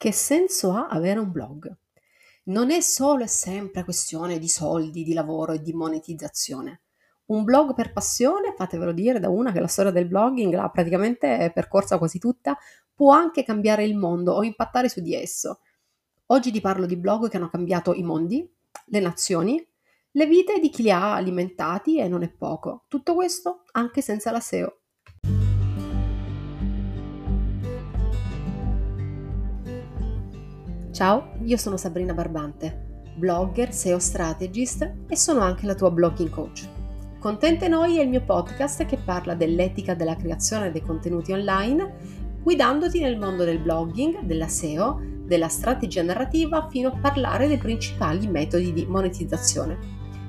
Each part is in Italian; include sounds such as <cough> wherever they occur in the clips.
Che senso ha avere un blog? Non è solo e sempre questione di soldi, di lavoro e di monetizzazione. Un blog per passione, fatevelo dire da una che la storia del blogging l'ha praticamente percorsa quasi tutta, può anche cambiare il mondo o impattare su di esso. Oggi ti parlo di blog che hanno cambiato i mondi, le nazioni, le vite di chi li ha alimentati e non è poco. Tutto questo anche senza la SEO. Ciao, io sono Sabrina Barbante, blogger, SEO strategist e sono anche la tua blogging coach. Contente Noi è il mio podcast che parla dell'etica della creazione dei contenuti online, guidandoti nel mondo del blogging, della SEO, della strategia narrativa fino a parlare dei principali metodi di monetizzazione.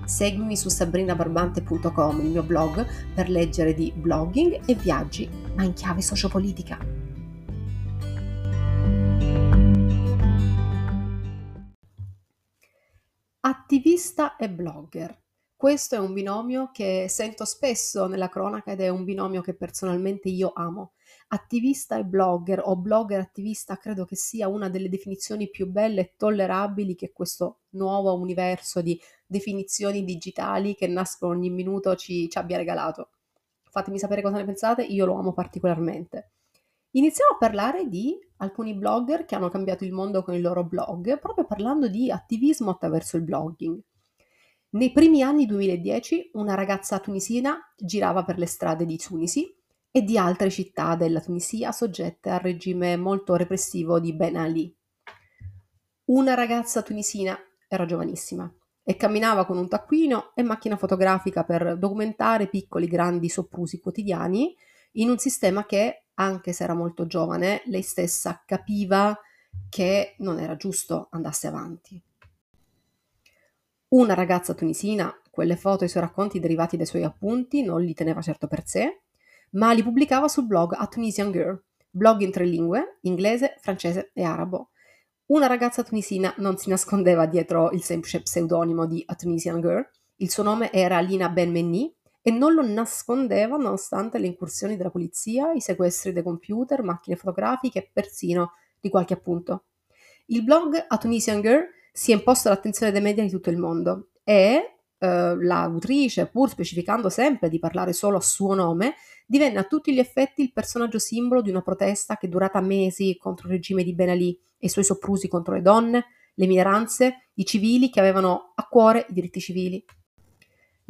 Seguimi su sabrinabarbante.com, il mio blog, per leggere di blogging e viaggi, ma in chiave sociopolitica. Attivista e blogger. Questo è un binomio che sento spesso nella cronaca ed è un binomio che personalmente io amo. Attivista e blogger o blogger attivista credo che sia una delle definizioni più belle e tollerabili che questo nuovo universo di definizioni digitali che nascono ogni minuto ci, ci abbia regalato. Fatemi sapere cosa ne pensate, io lo amo particolarmente. Iniziamo a parlare di alcuni blogger che hanno cambiato il mondo con il loro blog, proprio parlando di attivismo attraverso il blogging. Nei primi anni 2010 una ragazza tunisina girava per le strade di Tunisi e di altre città della Tunisia soggette al regime molto repressivo di Ben Ali. Una ragazza tunisina era giovanissima e camminava con un taccuino e macchina fotografica per documentare piccoli grandi soprusi quotidiani in un sistema che anche se era molto giovane, lei stessa capiva che non era giusto andasse avanti. Una ragazza tunisina, quelle foto e i suoi racconti derivati dai suoi appunti non li teneva certo per sé, ma li pubblicava sul blog A Tunisian Girl, blog in tre lingue, inglese, francese e arabo. Una ragazza tunisina non si nascondeva dietro il semplice pseudonimo di A Tunisian Girl, il suo nome era Lina Ben Menni e non lo nascondeva nonostante le incursioni della polizia, i sequestri dei computer, macchine fotografiche e persino di qualche appunto. Il blog A Tunisian Girl si è imposto all'attenzione dei media di tutto il mondo e eh, l'autrice, pur specificando sempre di parlare solo a suo nome, divenne a tutti gli effetti il personaggio simbolo di una protesta che è durata mesi contro il regime di Ben Ali e i suoi soprusi contro le donne, le minoranze, i civili che avevano a cuore i diritti civili.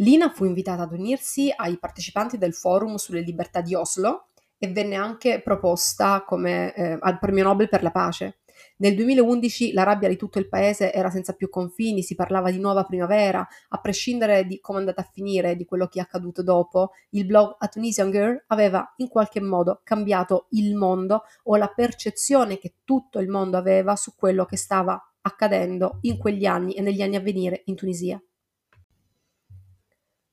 Lina fu invitata ad unirsi ai partecipanti del forum sulle libertà di Oslo e venne anche proposta come, eh, al premio Nobel per la pace. Nel 2011 la rabbia di tutto il paese era senza più confini, si parlava di nuova primavera, a prescindere di come è andata a finire, di quello che è accaduto dopo, il blog A Tunisian Girl aveva in qualche modo cambiato il mondo o la percezione che tutto il mondo aveva su quello che stava accadendo in quegli anni e negli anni a venire in Tunisia.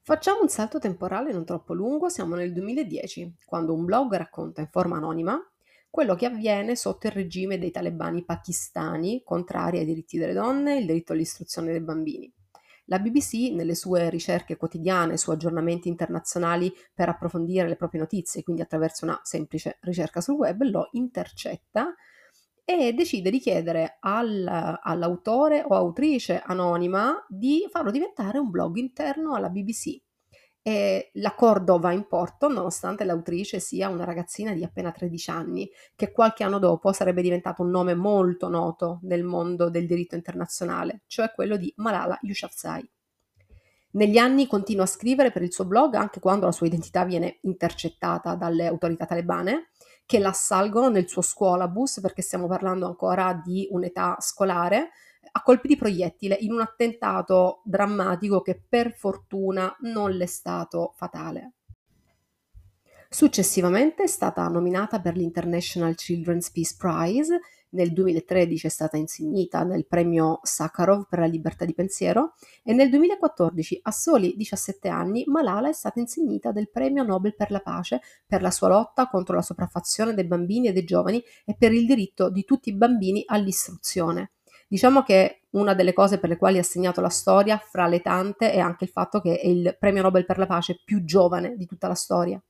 Facciamo un salto temporale non troppo lungo, siamo nel 2010, quando un blog racconta in forma anonima quello che avviene sotto il regime dei talebani pakistani, contrari ai diritti delle donne e il diritto all'istruzione dei bambini. La BBC, nelle sue ricerche quotidiane su aggiornamenti internazionali per approfondire le proprie notizie, quindi attraverso una semplice ricerca sul web, lo intercetta e decide di chiedere al, all'autore o autrice anonima di farlo diventare un blog interno alla BBC. E l'accordo va in porto nonostante l'autrice sia una ragazzina di appena 13 anni, che qualche anno dopo sarebbe diventato un nome molto noto nel mondo del diritto internazionale, cioè quello di Malala Yousafzai. Negli anni continua a scrivere per il suo blog anche quando la sua identità viene intercettata dalle autorità talebane che l'assalgono nel suo scuolabus, perché stiamo parlando ancora di un'età scolare, a colpi di proiettile in un attentato drammatico che per fortuna non le è stato fatale. Successivamente è stata nominata per l'International Children's Peace Prize nel 2013 è stata insignita nel premio Sakharov per la libertà di pensiero e nel 2014, a soli 17 anni, Malala è stata insignita del premio Nobel per la pace per la sua lotta contro la sopraffazione dei bambini e dei giovani e per il diritto di tutti i bambini all'istruzione. Diciamo che una delle cose per le quali ha segnato la storia, fra le tante, è anche il fatto che è il premio Nobel per la pace più giovane di tutta la storia.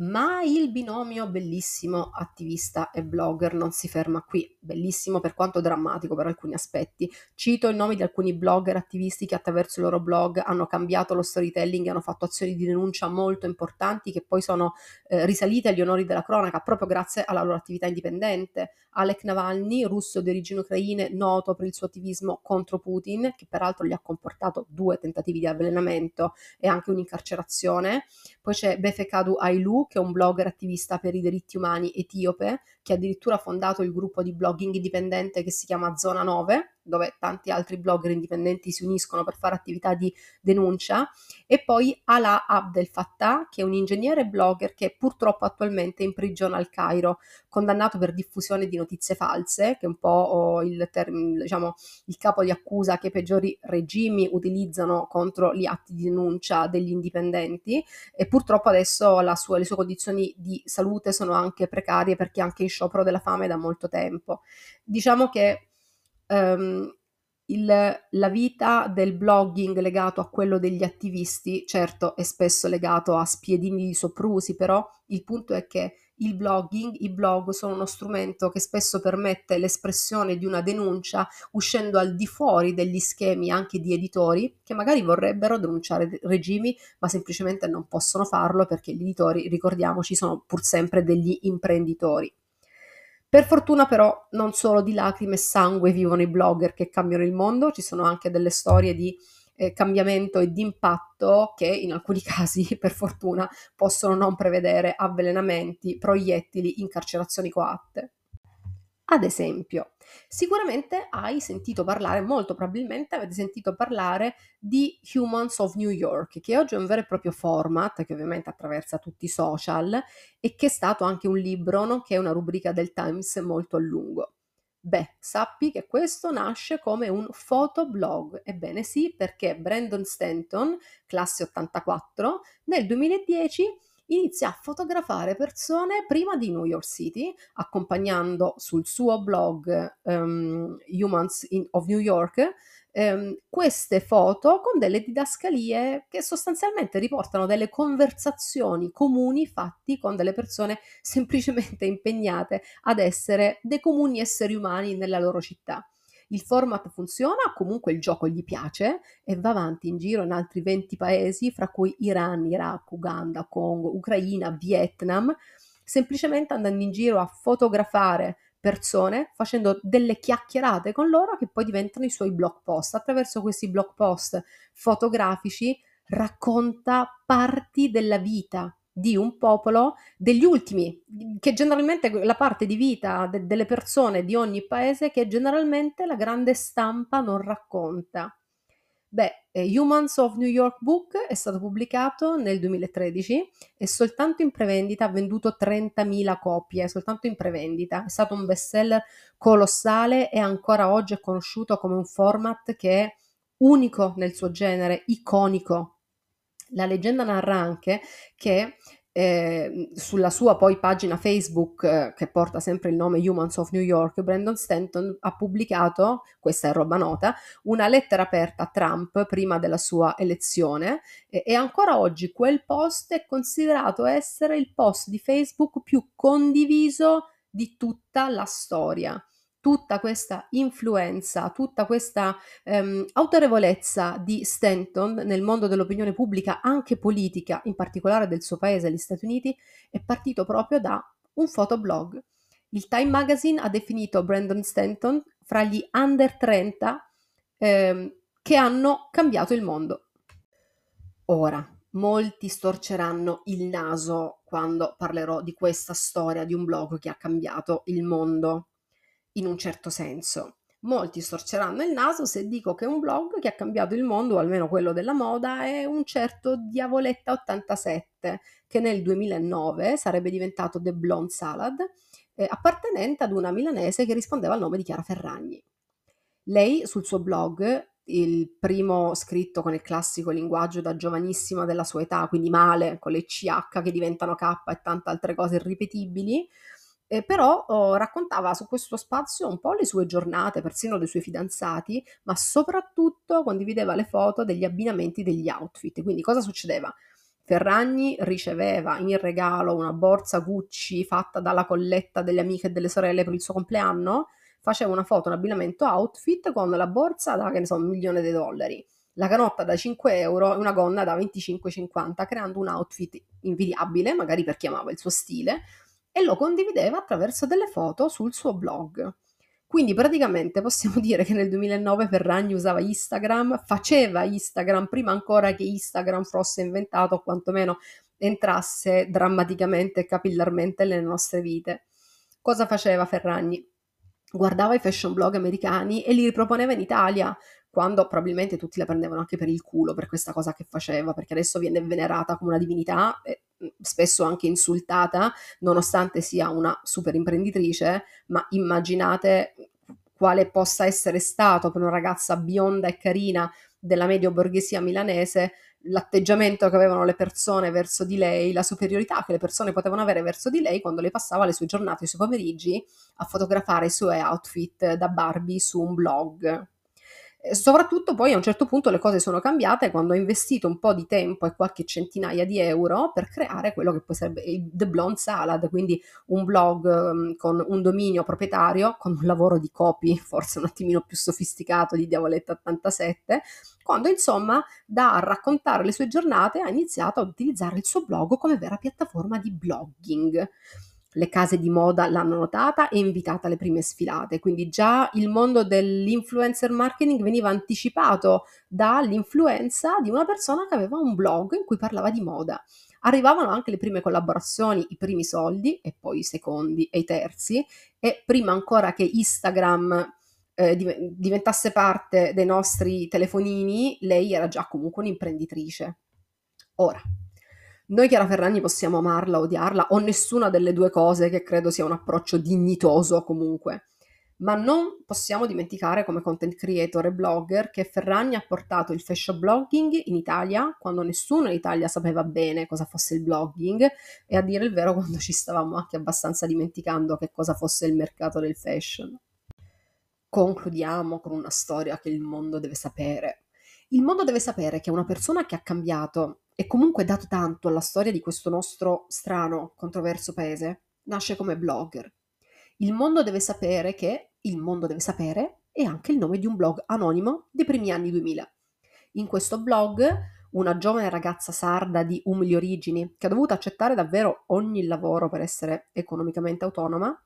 Ma il binomio bellissimo attivista e blogger non si ferma qui, bellissimo per quanto drammatico per alcuni aspetti. Cito il nome di alcuni blogger attivisti che attraverso il loro blog hanno cambiato lo storytelling e hanno fatto azioni di denuncia molto importanti che poi sono eh, risalite agli onori della cronaca proprio grazie alla loro attività indipendente. Alek Navalny, russo di origini ucraine, noto per il suo attivismo contro Putin, che peraltro gli ha comportato due tentativi di avvelenamento e anche un'incarcerazione. Poi c'è Befekadu Ailu, che è un blogger attivista per i diritti umani etiope, che addirittura ha fondato il gruppo di blogging indipendente che si chiama Zona 9, dove tanti altri blogger indipendenti si uniscono per fare attività di denuncia, e poi Ala Abdel Fattah, che è un ingegnere blogger che purtroppo attualmente è in prigione al Cairo, condannato per diffusione di notizie false, che è un po' il, term- diciamo, il capo di accusa che i peggiori regimi utilizzano contro gli atti di denuncia degli indipendenti e purtroppo adesso sua, le sue condizioni di salute sono anche precarie perché è anche in sciopero della fame da molto tempo. Diciamo che um, il, la vita del blogging legato a quello degli attivisti, certo è spesso legato a spiedini di soprusi, però il punto è che il blogging, i blog sono uno strumento che spesso permette l'espressione di una denuncia uscendo al di fuori degli schemi anche di editori che magari vorrebbero denunciare regimi ma semplicemente non possono farlo perché gli editori, ricordiamoci, sono pur sempre degli imprenditori. Per fortuna però non solo di lacrime e sangue vivono i blogger che cambiano il mondo, ci sono anche delle storie di eh, cambiamento e di impatto che in alcuni <laughs> casi, per fortuna, possono non prevedere avvelenamenti, proiettili, incarcerazioni coatte. Ad esempio, sicuramente hai sentito parlare, molto probabilmente avete sentito parlare di Humans of New York, che oggi è un vero e proprio format che ovviamente attraversa tutti i social e che è stato anche un libro, nonché una rubrica del Times molto a lungo. Beh, sappi che questo nasce come un fotoblog. Ebbene sì, perché Brandon Stanton, classe 84, nel 2010 inizia a fotografare persone prima di New York City, accompagnando sul suo blog um, Humans in, of New York ehm, queste foto con delle didascalie che sostanzialmente riportano delle conversazioni comuni fatti con delle persone <laughs> semplicemente impegnate ad essere dei comuni esseri umani nella loro città. Il format funziona, comunque il gioco gli piace e va avanti in giro in altri 20 paesi, fra cui Iran, Iraq, Uganda, Congo, Ucraina, Vietnam, semplicemente andando in giro a fotografare persone facendo delle chiacchierate con loro che poi diventano i suoi blog post. Attraverso questi blog post fotografici racconta parti della vita di un popolo, degli ultimi, che generalmente la parte di vita de- delle persone di ogni paese che generalmente la grande stampa non racconta. Beh, eh, Humans of New York Book è stato pubblicato nel 2013 e soltanto in prevendita ha venduto 30.000 copie, soltanto in prevendita. È stato un bestseller colossale e ancora oggi è conosciuto come un format che è unico nel suo genere, iconico. La leggenda narra anche che eh, sulla sua poi pagina Facebook eh, che porta sempre il nome Humans of New York, Brandon Stanton ha pubblicato, questa è roba nota, una lettera aperta a Trump prima della sua elezione e, e ancora oggi quel post è considerato essere il post di Facebook più condiviso di tutta la storia tutta questa influenza, tutta questa ehm, autorevolezza di Stanton nel mondo dell'opinione pubblica, anche politica, in particolare del suo paese, gli Stati Uniti, è partito proprio da un fotoblog. Il Time Magazine ha definito Brandon Stanton fra gli under 30 ehm, che hanno cambiato il mondo. Ora, molti storceranno il naso quando parlerò di questa storia di un blog che ha cambiato il mondo in un certo senso. Molti storceranno il naso se dico che un blog che ha cambiato il mondo, o almeno quello della moda, è un certo Diavoletta87, che nel 2009 sarebbe diventato The Blonde Salad, eh, appartenente ad una milanese che rispondeva al nome di Chiara Ferragni. Lei sul suo blog, il primo scritto con il classico linguaggio da giovanissima della sua età, quindi male, con le CH che diventano K e tante altre cose irripetibili, eh, però oh, raccontava su questo spazio un po' le sue giornate, persino dei suoi fidanzati, ma soprattutto condivideva le foto degli abbinamenti degli outfit. Quindi cosa succedeva? Ferragni riceveva in regalo una borsa Gucci fatta dalla colletta delle amiche e delle sorelle per il suo compleanno, faceva una foto, un abbinamento outfit con la borsa da, che ne so, un milione di dollari, la canotta da 5 euro e una gonna da 25,50, creando un outfit invidiabile, magari per chi amava il suo stile, e lo condivideva attraverso delle foto sul suo blog. Quindi praticamente possiamo <laughs> dire che nel 2009 Ferragni usava Instagram, faceva Instagram prima ancora che Instagram fosse inventato o quantomeno entrasse drammaticamente e capillarmente nelle nostre vite. Cosa faceva Ferragni? Guardava i fashion blog americani e li riproponeva in Italia, quando probabilmente tutti la prendevano anche per il culo per questa cosa che faceva, perché adesso viene venerata come una divinità, e spesso anche insultata, nonostante sia una super imprenditrice, ma immaginate quale possa essere stato per una ragazza bionda e carina della medio borghesia milanese l'atteggiamento che avevano le persone verso di lei, la superiorità che le persone potevano avere verso di lei quando lei passava le sue giornate, i suoi pomeriggi a fotografare i suoi outfit da Barbie su un blog. Soprattutto poi a un certo punto le cose sono cambiate quando ho investito un po' di tempo e qualche centinaia di euro per creare quello che poi sarebbe il The Blonde Salad, quindi un blog um, con un dominio proprietario, con un lavoro di copy <laughs> forse un attimino più sofisticato di Diavoletta 87, quando insomma da raccontare le sue giornate ha iniziato a utilizzare il suo blog come vera piattaforma di blogging le case di moda l'hanno notata e invitata alle prime sfilate, quindi già il mondo dell'influencer marketing veniva anticipato dall'influenza di una persona che aveva un blog in cui parlava di moda. Arrivavano anche le prime collaborazioni, i primi soldi e poi i secondi e i terzi e prima ancora che Instagram eh, diventasse parte dei nostri telefonini, lei era già comunque un'imprenditrice. Ora, noi Chiara Ferragni possiamo amarla, odiarla, o nessuna delle due cose, che credo sia un approccio dignitoso comunque. Ma non possiamo dimenticare come content creator e blogger che Ferragni ha portato il fashion blogging in Italia quando nessuno in Italia sapeva bene cosa fosse il blogging e a dire il vero quando ci stavamo anche abbastanza dimenticando che cosa fosse il mercato del fashion. Concludiamo con una storia che il mondo deve sapere. Il mondo deve sapere che una persona che ha cambiato e comunque dato tanto alla storia di questo nostro strano, controverso paese, nasce come blogger. Il mondo deve sapere che il mondo deve sapere è anche il nome di un blog anonimo dei primi anni 2000. In questo blog una giovane ragazza sarda di umili origini che ha dovuto accettare davvero ogni lavoro per essere economicamente autonoma,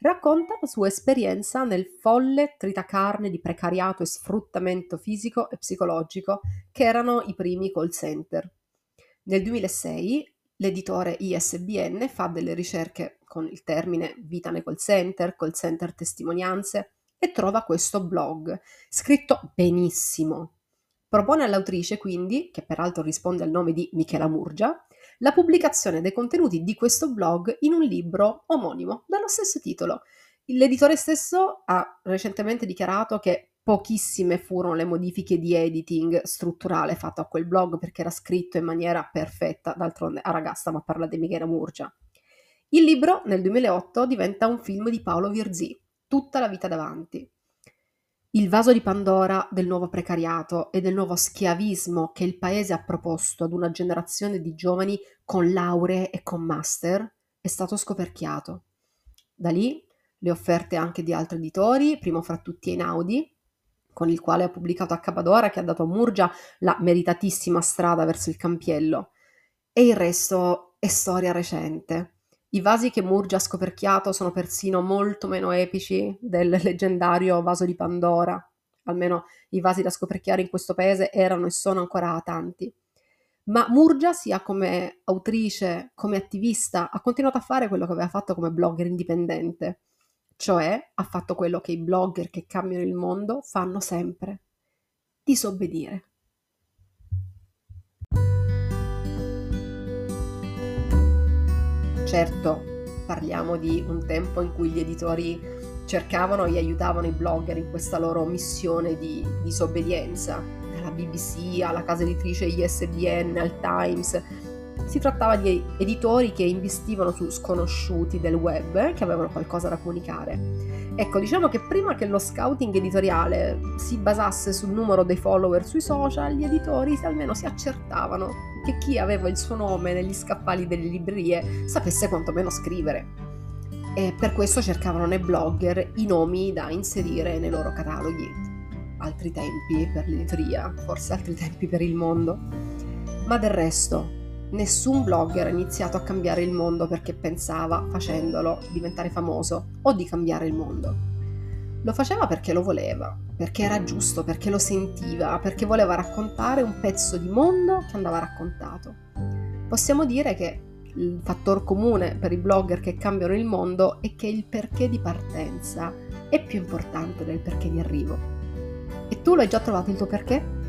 racconta la sua esperienza nel folle tritacarne di precariato e sfruttamento fisico e psicologico che erano i primi call center. Nel 2006 l'editore ISBN fa delle ricerche con il termine vita nei call center, call center testimonianze e trova questo blog, scritto benissimo. Propone all'autrice quindi, che peraltro risponde al nome di Michela Murgia, la pubblicazione dei contenuti di questo blog in un libro omonimo dallo stesso titolo. L'editore stesso ha recentemente dichiarato che pochissime furono le modifiche di editing strutturale fatto a quel blog perché era scritto in maniera perfetta, d'altronde a ragazza ma parla di Michela Murgia. Il libro nel 2008 diventa un film di Paolo Virzì, Tutta la vita davanti. Il vaso di Pandora del nuovo precariato e del nuovo schiavismo che il paese ha proposto ad una generazione di giovani con lauree e con master è stato scoperchiato. Da lì le offerte anche di altri editori, primo fra tutti Einaudi, con il quale ha pubblicato Accapadora, che ha dato a Murgia la meritatissima strada verso il campiello. E il resto è storia recente. I vasi che Murgia ha scoperchiato sono persino molto meno epici del leggendario vaso di Pandora. Almeno i vasi da scoperchiare in questo paese erano e sono ancora tanti. Ma Murgia, sia come autrice, come attivista, ha continuato a fare quello che aveva fatto come blogger indipendente cioè ha fatto quello che i blogger che cambiano il mondo fanno sempre, disobbedire. Certo, parliamo di un tempo in cui gli editori cercavano e aiutavano i blogger in questa loro missione di disobbedienza, dalla BBC alla casa editrice ISBN al Times, Si trattava di editori che investivano su sconosciuti del web che avevano qualcosa da comunicare. Ecco, diciamo che prima che lo scouting editoriale si basasse sul numero dei follower sui social, gli editori almeno si accertavano che chi aveva il suo nome negli scaffali delle librerie sapesse quantomeno scrivere. E per questo cercavano nei blogger i nomi da inserire nei loro cataloghi. Altri tempi per l'editoria, forse altri tempi per il mondo. Ma del resto, nessun blogger ha iniziato a cambiare il mondo perché pensava, facendolo, diventare famoso o di cambiare il mondo. Lo faceva perché lo voleva, perché era giusto, perché lo sentiva, perché voleva raccontare un pezzo di mondo che andava raccontato. Possiamo dire che il fattore comune per i blogger che cambiano il mondo è che il perché di partenza è più importante del perché di arrivo. E tu l'hai già trovato il tuo perché?